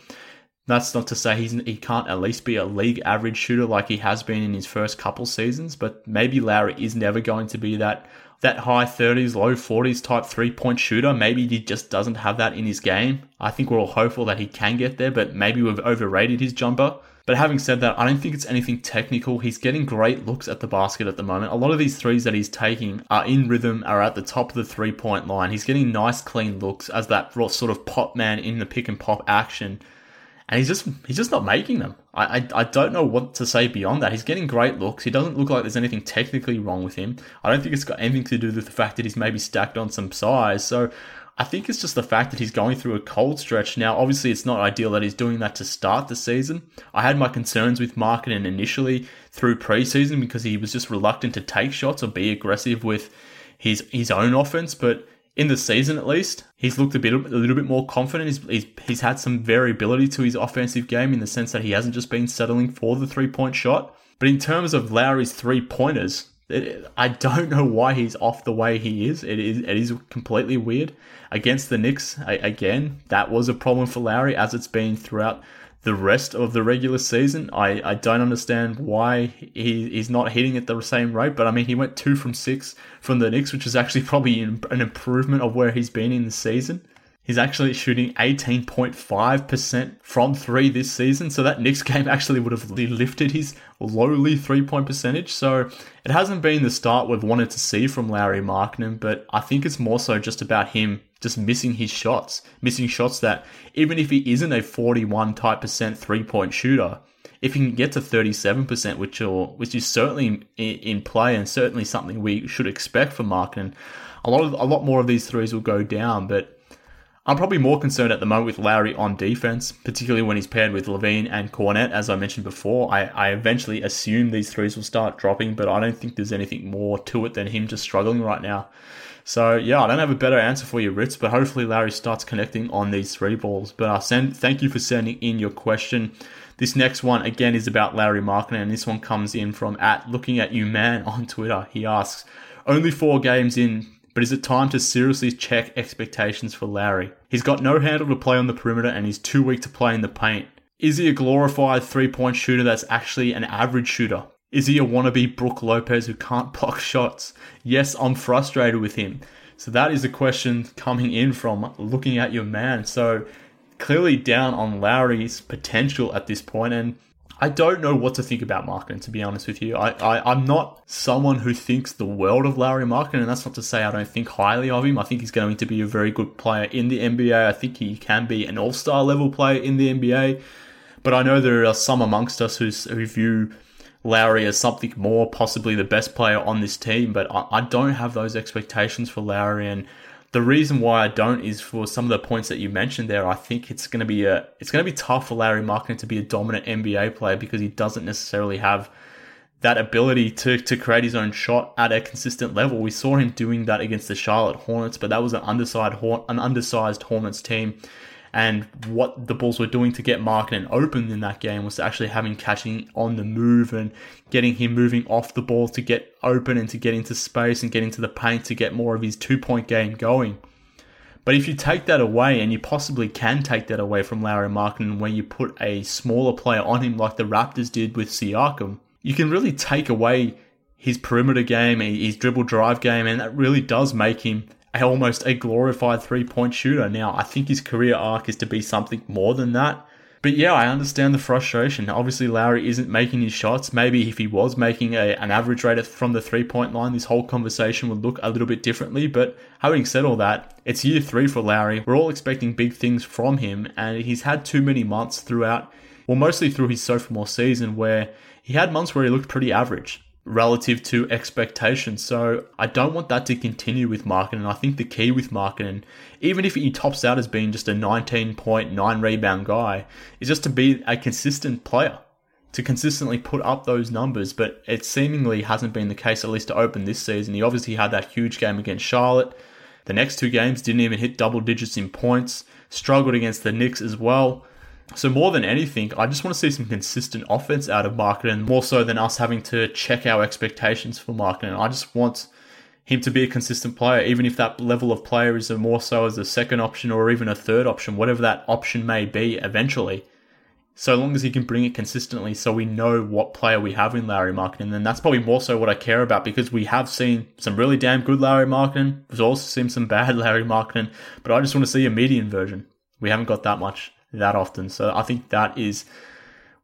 That's not to say he's he can't at least be a league average shooter like he has been in his first couple seasons, but maybe Lauri is never going to be that that high 30s, low 40s type three point shooter. Maybe he just doesn't have that in his game. I think we're all hopeful that he can get there, but maybe we've overrated his jumper. But having said that, I don't think it's anything technical. He's getting great looks at the basket at the moment. A lot of these threes that he's taking are in rhythm, are at the top of the three point line. He's getting nice, clean looks as that sort of pop man in the pick and pop action. And he's just he's just not making them. I, I, I don't know what to say beyond that. He's getting great looks. He doesn't look like there's anything technically wrong with him. I don't think it's got anything to do with the fact that he's maybe stacked on some size. So I think it's just the fact that he's going through a cold stretch. Now, obviously, it's not ideal that he's doing that to start the season. I had my concerns with Markkanen initially through preseason because he was just reluctant to take shots or be aggressive with his his own offense. But in the season, at least, he's looked a bit a little bit more confident. He's, he's he's had some variability to his offensive game in the sense that he hasn't just been settling for the three point shot. But in terms of Lauri's three pointers, I don't know why he's off the way he is. It is it is completely weird. Against the Knicks, again, that was a problem for Lauri as it's been throughout the rest of the regular season. I, I don't understand why he, he's not hitting at the same rate, but I mean, he went two from six from the Knicks, which is actually probably an improvement of where he's been in the season. He's actually shooting 18.5% from three this season. So that Knicks game actually would have lifted his lowly three point percentage. So it hasn't been the start we've wanted to see from Lauri Markkanen, but I think it's more so just about him just missing his shots, missing shots that even if he isn't a 41 type percent three point shooter, if he can get to 37%, which which is certainly in, play and certainly something we should expect from Markkanen, a lot of a lot more of these threes will go down, but I'm probably more concerned at the moment with Lauri on defense, particularly when he's paired with LaVine and Kornet. As I mentioned before, I, I eventually assume these threes will start dropping, but I don't think there's anything more to it than him just struggling right now. So yeah, I don't have a better answer for you, Ritz, but hopefully Lauri starts connecting on these three balls. But I uh, send thank you for sending in your question. This next one again is about Lauri Markkanen, and this one comes in from at looking at you man on Twitter. He asks, only four games in, but is it time to seriously check expectations for Lauri? He's got no handle to play on the perimeter and he's too weak to play in the paint. Is he a glorified three point shooter that's actually an average shooter? Is he a wannabe Brook Lopez who can't block shots? Yes, I'm frustrated with him. So that is a question coming in from looking at your man. So clearly down on Lauri's potential at this point, and I don't know what to think about Markkanen, to be honest with you. I, I, am not someone who thinks the world of Lauri Markkanen, and that's not to say I don't think highly of him. I think he's going to be a very good player in the NBA. I think he can be an all star level player in the NBA. But I know there are some amongst us who, who view Lauri as something more, possibly the best player on this team. But I, I don't have those expectations for Lauri, and the reason why I don't is for some of the points that you mentioned there. I think it's going to be a it's going to be tough for Lauri Markkanen to be a dominant NBA player because he doesn't necessarily have that ability to, to create his own shot at a consistent level. We saw him doing that against the Charlotte Hornets, but that was an undersized an undersized Hornets team and what the Bulls were doing to get Markkanen open in that game was actually having catching on the move and getting him moving off the ball to get open and to get into space and get into the paint to get more of his two point game going. But if you take that away, and you possibly can take that away from Lauri Markkanen when you put a smaller player on him like the Raptors did with Siakam, you can really take away his perimeter game, his dribble drive game, and that really does make him almost a glorified three point shooter. Now, I think his career arc is to be something more than that. But yeah, I understand the frustration. Obviously, Lauri isn't making his shots. Maybe if he was making a, an average rate from the three point line, this whole conversation would look a little bit differently. But having said all that, it's year three for Lauri. We're all expecting big things from him, and he's had too many months throughout, well, mostly through his sophomore season, where he had months where he looked pretty average relative to expectations. So I don't want that to continue with Markkanen. And I think the key with Markkanen, even if he tops out as being just a 19.9 rebound guy, is just to be a consistent player. To consistently put up those numbers, but it seemingly hasn't been the case, at least to open this season. He obviously had that huge game against Charlotte. The next two games didn't even hit double digits in points, struggled against the Knicks as well. So more than anything, I just want to see some consistent offense out of Markkanen, more so than us having to check our expectations for Markkanen. I just want him to be a consistent player, even if that level of player is more so as a second option or even a third option, whatever that option may be eventually. so long as he can bring it consistently so we know what player we have in Lauri Markkanen. then that's probably more so what I care about because we have seen some really damn good Lauri Markkanen. We've also seen some bad Lauri Markkanen, but I just want to see a median version. We haven't got that much that often. So I think that is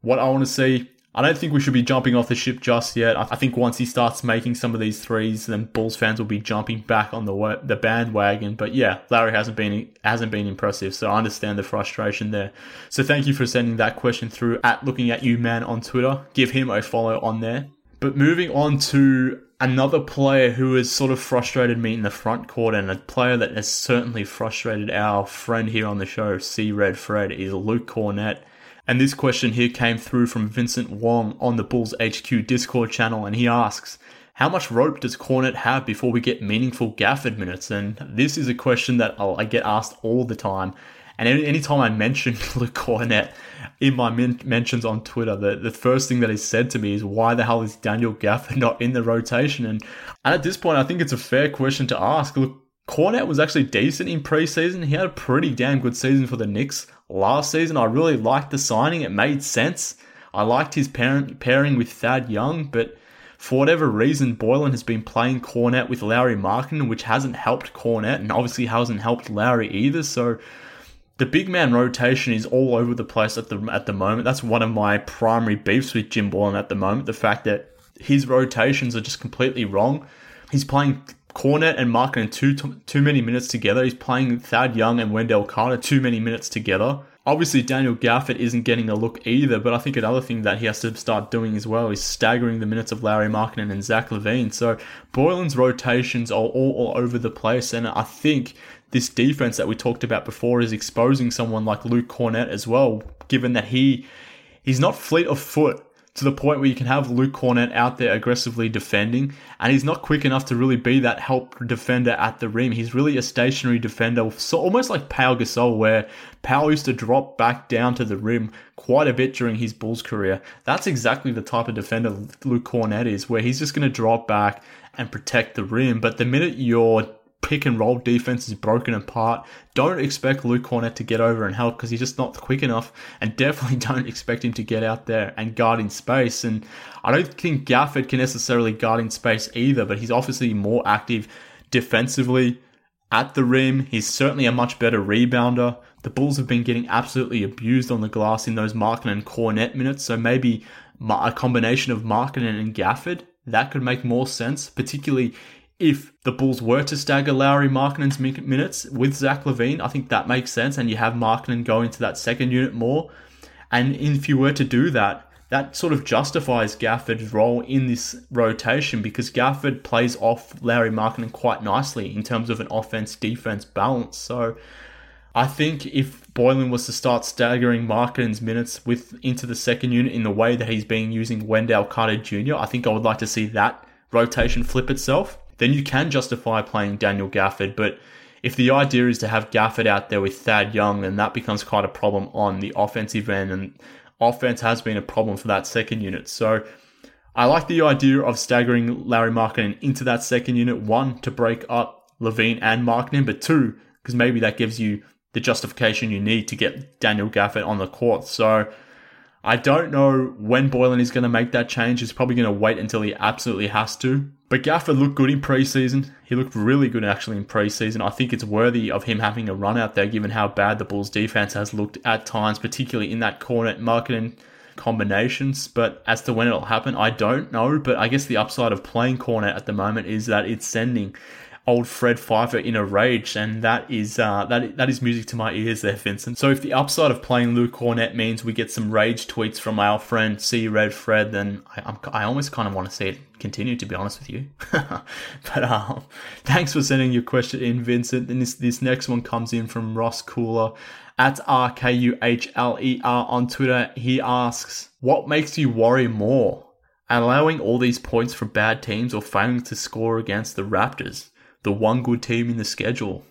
what I want to see. I don't think we should be jumping off the ship just yet. I think once he starts making some of these threes, then Bulls fans will be jumping back on the the bandwagon. But yeah, Lauri hasn't been hasn't been impressive, so I understand the frustration there. So thank you for sending that question through at looking at you man on Twitter. Give him a follow on there. But moving on to another player who has sort of frustrated me in the front court, and a player that has certainly frustrated our friend here on the show, C Red Fred, is Luke Kornet. And this question here came through from Vincent Wong on the Bulls HQ Discord channel, and he asks, how much rope does Kornet have before we get meaningful Gafford minutes? And this is a question that i get asked all the time. And any, anytime I mention Luke Kornet in my men- mentions on Twitter, the, the first thing that is said to me is, why the hell is Daniel Gafford not in the rotation? And, at this point, I think it's a fair question to ask. Look, Kornet was actually decent in preseason. He had a pretty damn good season for the Knicks last season. I really liked the signing. It made sense. I liked his parent, pairing with Thad Young, but for whatever reason, Boylen has been playing Kornet with Lauri Markkanen, which hasn't helped Kornet, and obviously hasn't helped Lauri either. So the big man rotation is all over the place at the at the moment. That's one of my primary beefs with Jim Boylen at the moment. The fact that his rotations are just completely wrong. He's playing Kornet and Markkanen too too many minutes together. He's playing Thad Young and Wendell Carter too many minutes together. Obviously, Daniel Gafford isn't getting a look either, but I think another thing that he has to start doing as well is staggering the minutes of Lauri Markkanen and Zach LaVine. So Boylen's rotations are all, all over the place, and I think this defense that we talked about before is exposing someone like Luke Kornet as well, given that he he's not fleet of foot to the point where you can have Luke Kornet out there aggressively defending, and he's not quick enough to really be that help defender at the rim. He's really a stationary defender, so almost like Pau Gasol, where Pau used to drop back down to the rim quite a bit during his Bulls career. That's exactly the type of defender Luke Kornet is, where he's just going to drop back and protect the rim. But the minute you're pick and roll defense is broken apart. Don't expect Luke Kornet to get over and help because he's just not quick enough, and definitely don't expect him to get out there and guard in space. And I don't think Gafford can necessarily guard in space either, but he's obviously more active defensively at the rim. He's certainly a much better rebounder. The Bulls have been getting absolutely abused on the glass in those Markkanen and Kornet minutes, so maybe a combination of Markkanen and Gafford that could make more sense, particularly if the Bulls were to stagger Lauri Markkanen's minutes with Zach LaVine, I think that makes sense, and you have Markkanen go into that second unit more. And if you were to do that, that sort of justifies Gafford's role in this rotation because Gafford plays off Lauri Markkanen quite nicely in terms of an offense defense balance. So I think if Boylen was to start staggering Markkanen's minutes with into the second unit in the way that he's been using Wendell Carter Jr., I think I would like to see that rotation flip itself then you can justify playing Daniel Gafford. But if the idea is to have Gafford out there with Thad Young, then that becomes quite a problem on the offensive end. And offense has been a problem for that second unit. So I like the idea of staggering Lauri Markkanen into that second unit. One, to break up LaVine and Markkanen, but two, because maybe that gives you the justification you need to get Daniel Gafford on the court. So I don't know when Boylen is going to make that change. He's probably going to wait until he absolutely has to. But Gafford looked good in preseason. He looked really good actually in preseason. I think it's worthy of him having a run out there given how bad the Bulls defense has looked at times, particularly in that Kornet Markkanen combinations. But as to when it'll happen, I don't know. But I guess the upside of playing Kornet at the moment is that it's sending old Fred Pfeiffer in a rage, and that is uh, that that is music to my ears there, Vincent. So if the upside of playing Luke Kornet means we get some rage tweets from our friend C Red Fred, then I, I'm, i almost kind of want to see it continue. To be honest with you, but um, thanks for sending your question in, Vincent. And this this next one comes in from Ross Cooler at R K U H L E R on Twitter. He asks, "What makes you worry more?" Allowing all these points from bad teams or failing to score against the Raptors? The one good team in the schedule.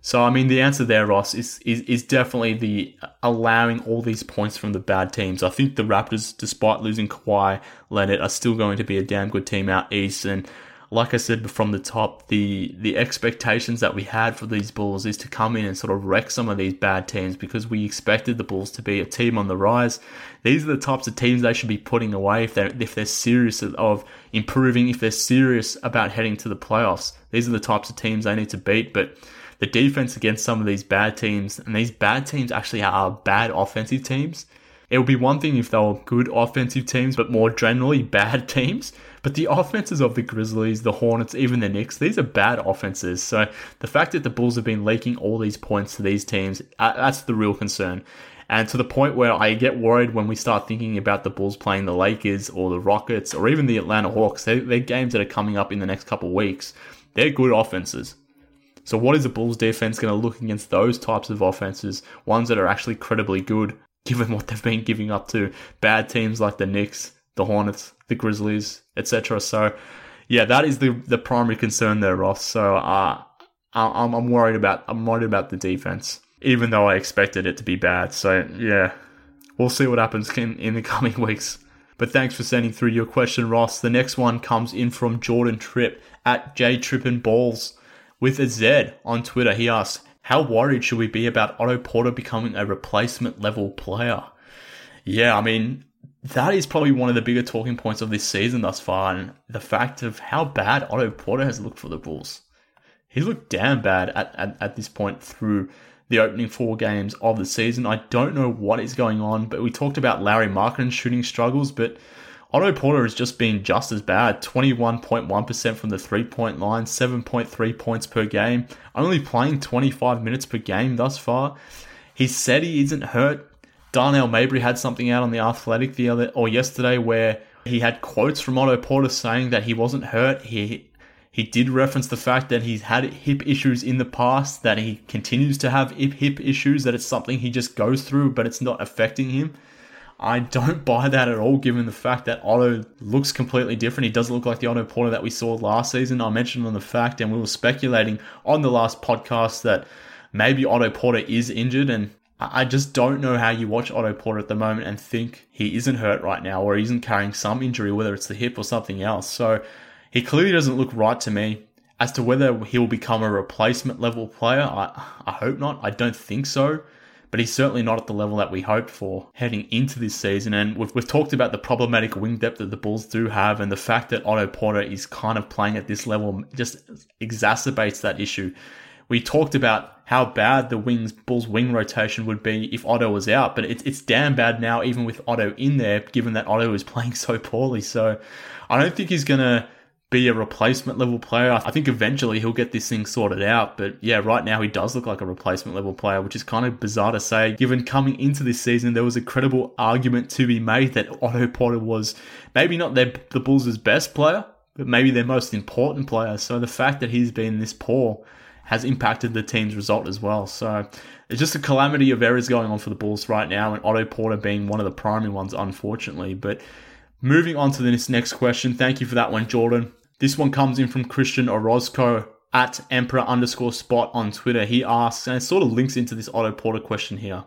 So I mean, the answer there, Ross, is, is is definitely the allowing all these points from the bad teams. I think the Raptors, despite losing Kawhi Leonard, are still going to be a damn good team out east. And like I said from the top, the the expectations that we had for these Bulls is to come in and sort of wreck some of these bad teams because we expected the Bulls to be a team on the rise. These are the types of teams they should be putting away if they're if they're serious of improving, if they're serious about heading to the playoffs. These are the types of teams they need to beat, but the defense against some of these bad teams, and these bad teams actually are bad offensive teams. It would be one thing if they were good offensive teams, but more generally bad teams. But the offenses of the Grizzlies, the Hornets, even the Knicks, these are bad offenses. So the fact that the Bulls have been leaking all these points to these teams, uh, that's the real concern. And to the point where I get worried when we start thinking about the Bulls playing the Lakers or the Rockets or even the Atlanta Hawks. They're, they're games that are coming up in the next couple of weeks. They're good offenses. So, what is the Bulls defense going to look against those types of offenses, ones that are actually credibly good, given what they've been giving up to bad teams like the Knicks, the Hornets, the Grizzlies, etc. So, yeah, that is the the primary concern there, Ross. So, uh, I'm I'm worried about I'm worried about the defense, even though I expected it to be bad. So, yeah, we'll see what happens in, in the coming weeks. But thanks for sending through your question, Ross. The next one comes in from Jordan Tripp at J Trippin Balls. With a Z on Twitter, he asks, How worried should we be about Otto Porter becoming a replacement level player? Yeah, I mean, that is probably one of the bigger talking points of this season thus far, and the fact of how bad Otto Porter has looked for the Bulls. He's looked damn bad at, at, at this point through the opening four games of the season. I don't know what is going on, but we talked about Lauri Markkanen's shooting struggles, but Otto Porter has just been just as bad 21.1% from the three point line, 7.3 points per game, only playing 25 minutes per game thus far. He said he isn't hurt. Darnell Mayberry had something out on the Athletic the other or yesterday where he had quotes from Otto Porter saying that he wasn't hurt. He he did reference the fact that he's had hip issues in the past, that he continues to have hip issues, that it's something he just goes through, but it's not affecting him. I don't buy that at all, given the fact that Otto looks completely different. He doesn't look like the Otto Porter that we saw last season. I mentioned on the fact, and we were speculating on the last podcast that maybe Otto Porter is injured, and I just don't know how you watch Otto Porter at the moment and think he isn't hurt right now or he isn't carrying some injury, whether it's the hip or something else. So he clearly doesn't look right to me. As to whether he'll become a replacement level player, I, I hope not. I don't think so but he's certainly not at the level that we hoped for heading into this season. And we've, we've talked about the problematic wing depth that the Bulls do have, and the fact that Otto Porter is kind of playing at this level just exacerbates that issue. We talked about how bad the wings Bulls wing rotation would be if Otto was out, but it's it's damn bad now, even with Otto in there, given that Otto is playing so poorly. So I don't think he's gonna be a replacement level player. I think eventually he'll get this thing sorted out. But yeah, right now he does look like a replacement level player, which is kind of bizarre to say, given coming into this season, there was a credible argument to be made that Otto Porter was maybe not their, the Bulls' best player, but maybe their most important player. So the fact that he's been this poor has impacted the team's result as well. So it's just a calamity of errors going on for the Bulls right now, and Otto Porter being one of the primary ones, unfortunately. But moving on to this next question, thank you for that one, Jordan. This one comes in from Christian Orozco at emperor underscore spot on Twitter. He asks, and it sort of links into this Otto Porter question here.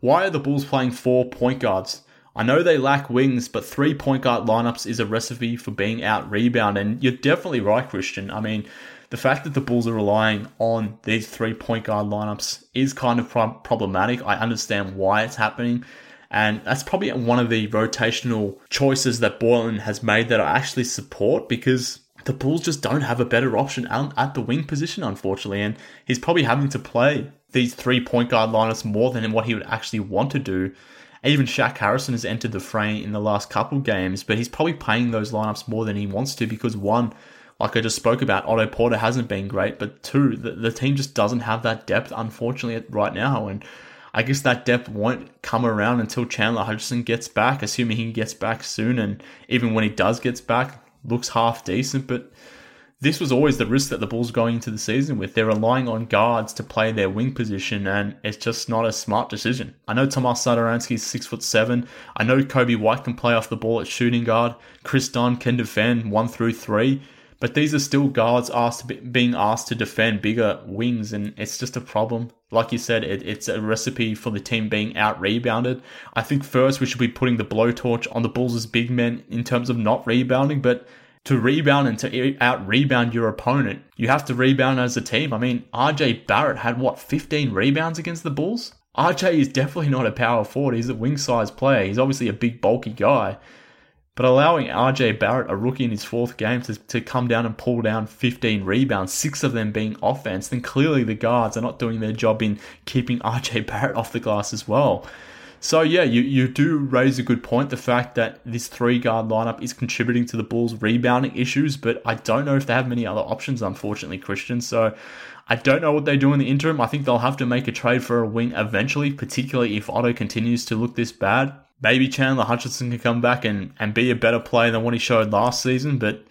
Why are the Bulls playing four point guards? I know they lack wings, but three point guard lineups is a recipe for being out rebound. And you're definitely right, Christian. I mean, the fact that the Bulls are relying on these three point guard lineups is kind of pro- problematic. I understand why it's happening. And that's probably one of the rotational choices that Boylen has made that I actually support because the Bulls just don't have a better option at the wing position, unfortunately. And he's probably having to play these three point guard lineups more than what he would actually want to do. Even Shaq Harrison has entered the fray in the last couple games, but he's probably playing those lineups more than he wants to because one, like I just spoke about, Otto Porter hasn't been great, but two, the, the team just doesn't have that depth, unfortunately, right now. And I guess that depth won't come around until Chandler Hutchison gets back, assuming he gets back soon. And even when he does gets back, looks half decent, but this was always the risk that the Bulls going into the season with. They're relying on guards to play their wing position, and it's just not a smart decision. I know Tomas Satoransky's six foot seven. I know Coby White can play off the ball at shooting guard. Kris Dunn can defend one through three. But these are still guards asked be, being asked to defend bigger wings, and it's just a problem. Like you said, it, it's a recipe for the team being out rebounded. I think first we should be putting the blowtorch on the Bulls' big men in terms of not rebounding, but to rebound and to out rebound your opponent, you have to rebound as a team. I mean, RJ Barrett had what, 15 rebounds against the Bulls? RJ is definitely not a power forward. He's a wing size player. He's obviously a big, bulky guy. But allowing RJ Barrett, a rookie in his fourth game, to, to come down and pull down 15 rebounds, six of them being offense, then clearly the guards are not doing their job in keeping RJ Barrett off the glass as well. So yeah, you, you do raise a good point. The fact that this three guard lineup is contributing to the Bulls' rebounding issues, but I don't know if they have many other options, unfortunately, Christian. So I don't know what they do in the interim. I think they'll have to make a trade for a wing eventually, particularly if Otto continues to look this bad. Maybe Chandler Hutchison can come back and, and be a better player than what he showed last season, but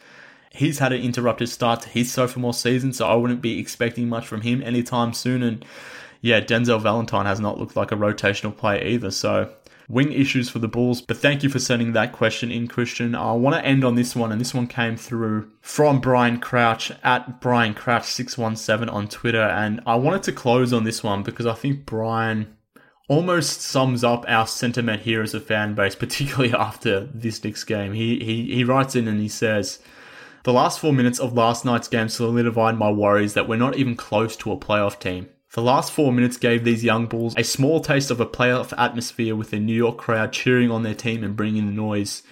he's had an interrupted start to his sophomore season, so I wouldn't be expecting much from him anytime soon. And yeah, Denzel Valentine has not looked like a rotational player either. So wing issues for the Bulls. But thank you for sending that question in, Christian. I want to end on this one, and this one came through from Brian Crouch at Brian Crouch six one seven on Twitter, and I wanted to close on this one because I think Brian almost sums up our sentiment here as a fan base, particularly after this Knicks game. He he he writes in and he says. The last four minutes of last night's game solidified my worries that we're not even close to a playoff team. The last four minutes gave these young Bulls a small taste of a playoff atmosphere with the New York crowd cheering on their team and bringing the noise.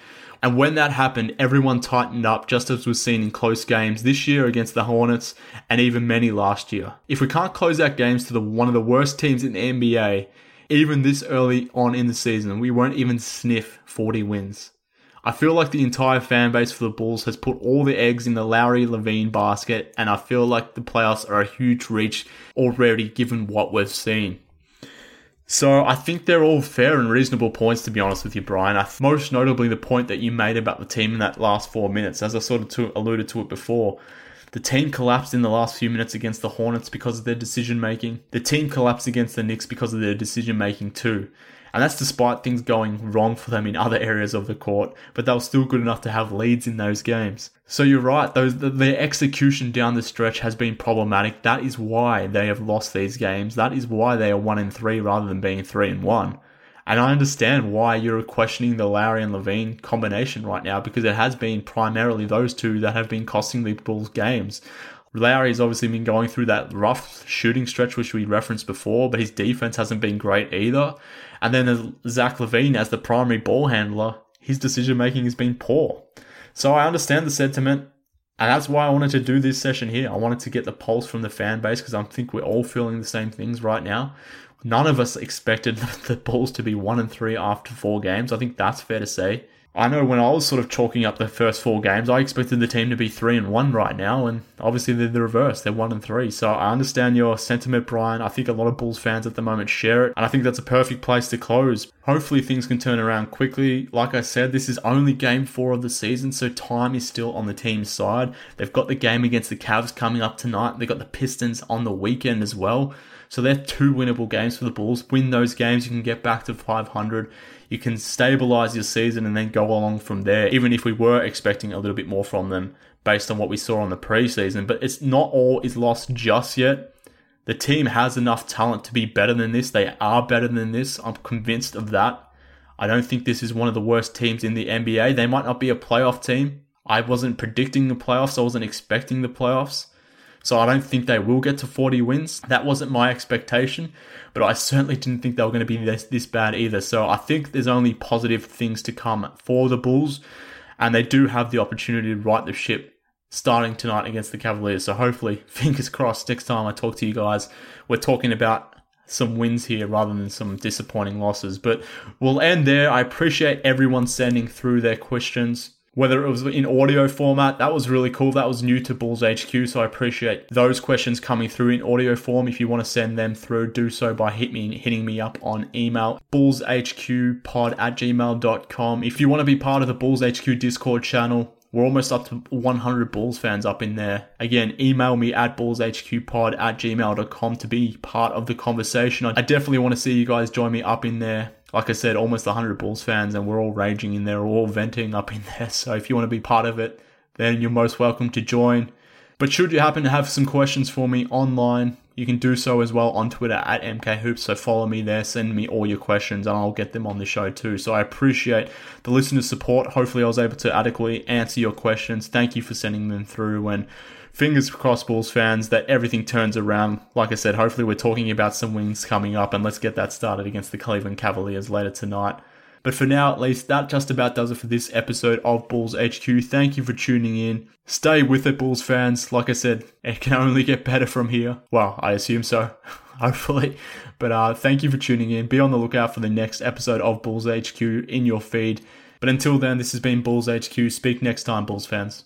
And when that happened, everyone tightened up just as was seen in close games this year against the Hornets and even many last year. If we can't close out games to the one of the worst teams in the NBA, even this early on in the season, we won't even sniff 40 wins. I feel like the entire fan base for the Bulls has put all the eggs in the Lauri LaVine basket, and I feel like the playoffs are a huge reach already given what we've seen. So I think they're all fair and reasonable points, to be honest with you, Brian. most notably the point that you made about the team in that last four minutes, as I sort of alluded to it before. The team collapsed in the last few minutes against the Hornets because of their decision making. The team collapsed against the Knicks because of their decision making too. And that's despite things going wrong for them in other areas of the court, but they were still good enough to have leads in those games. So you're right, those their execution down the stretch has been problematic. That is why they have lost these games. That is why they are one in three rather than being three and one. And I understand why you're questioning the Lauri and LaVine combination right now because it has been primarily those two that have been costing the Bulls games. Lauri's obviously been going through that rough shooting stretch, which we referenced before, but his defense hasn't been great either. And then Zach LaVine, as the primary ball handler, his decision making has been poor. So I understand the sentiment, and that's why I wanted to do this session here. I wanted to get the pulse from the fan base because I think we're all feeling the same things right now. None of us expected the Bulls to be one and three after four games. I think that's fair to say. I know when I was sort of chalking up the first four games, I expected the team to be three and one right now, and obviously they're the reverse. They're one and three. So I understand your sentiment, Brian. I think a lot of Bulls fans at the moment share it, and I think that's a perfect place to close. Hopefully things can turn around quickly. Like I said, this is only game four of the season, so time is still on the team's side. They've got the game against the Cavs coming up tonight. They've got the Pistons on the weekend as well. So they're two winnable games for the Bulls. Win those games, you can get back to 500 you can stabilize your season and then go along from there, even if we were expecting a little bit more from them based on what we saw on the preseason. But it's not all is lost just yet. The team has enough talent to be better than this. They are better than this. I'm convinced of that. I don't think this is one of the worst teams in the NBA. They might not be a playoff team. I wasn't predicting the playoffs. I wasn't expecting the playoffs. So I don't think they will get to 40 wins. That wasn't my expectation, but I certainly didn't think they were going to be this, this bad either. So I think there's only positive things to come for the Bulls, and they do have the opportunity to right the ship starting tonight against the Cavaliers. So hopefully, fingers crossed, next time I talk to you guys, we're talking about some wins here rather than some disappointing losses. But we'll end there. I appreciate everyone sending through their questions whether it was in audio format. That was really cool. That was new to Bulls HQ, so I appreciate those questions coming through in audio form. If you want to send them through, do so by hit me, hitting me up on email, bullshqpod at gmail.com. If you want to be part of the Bulls HQ Discord channel, we're almost up to 100 Bulls fans up in there. Again, email me at bullshqpod at gmail.com to be part of the conversation. I definitely want to see you guys join me up in there like I said, almost 100 Bulls fans, and we're all raging in there, all venting up in there. So if you want to be part of it, then you're most welcome to join. But should you happen to have some questions for me online, You can do so as well on Twitter at MKHoops. So follow me there, send me all your questions, and I'll get them on the show too. So I appreciate the listeners' support. Hopefully, I was able to adequately answer your questions. Thank you for sending them through. And fingers crossed, Bulls fans, that everything turns around. Like I said, hopefully, we're talking about some wins coming up, and let's get that started against the Cleveland Cavaliers later tonight. But for now, at least, that just about does it for this episode of Bulls HQ. Thank you for tuning in. Stay with it, Bulls fans. Like I said, it can only get better from here. Well, I assume so, hopefully. But uh, thank you for tuning in. Be on the lookout for the next episode of Bulls HQ in your feed. But until then, this has been Bulls HQ. Speak next time, Bulls fans.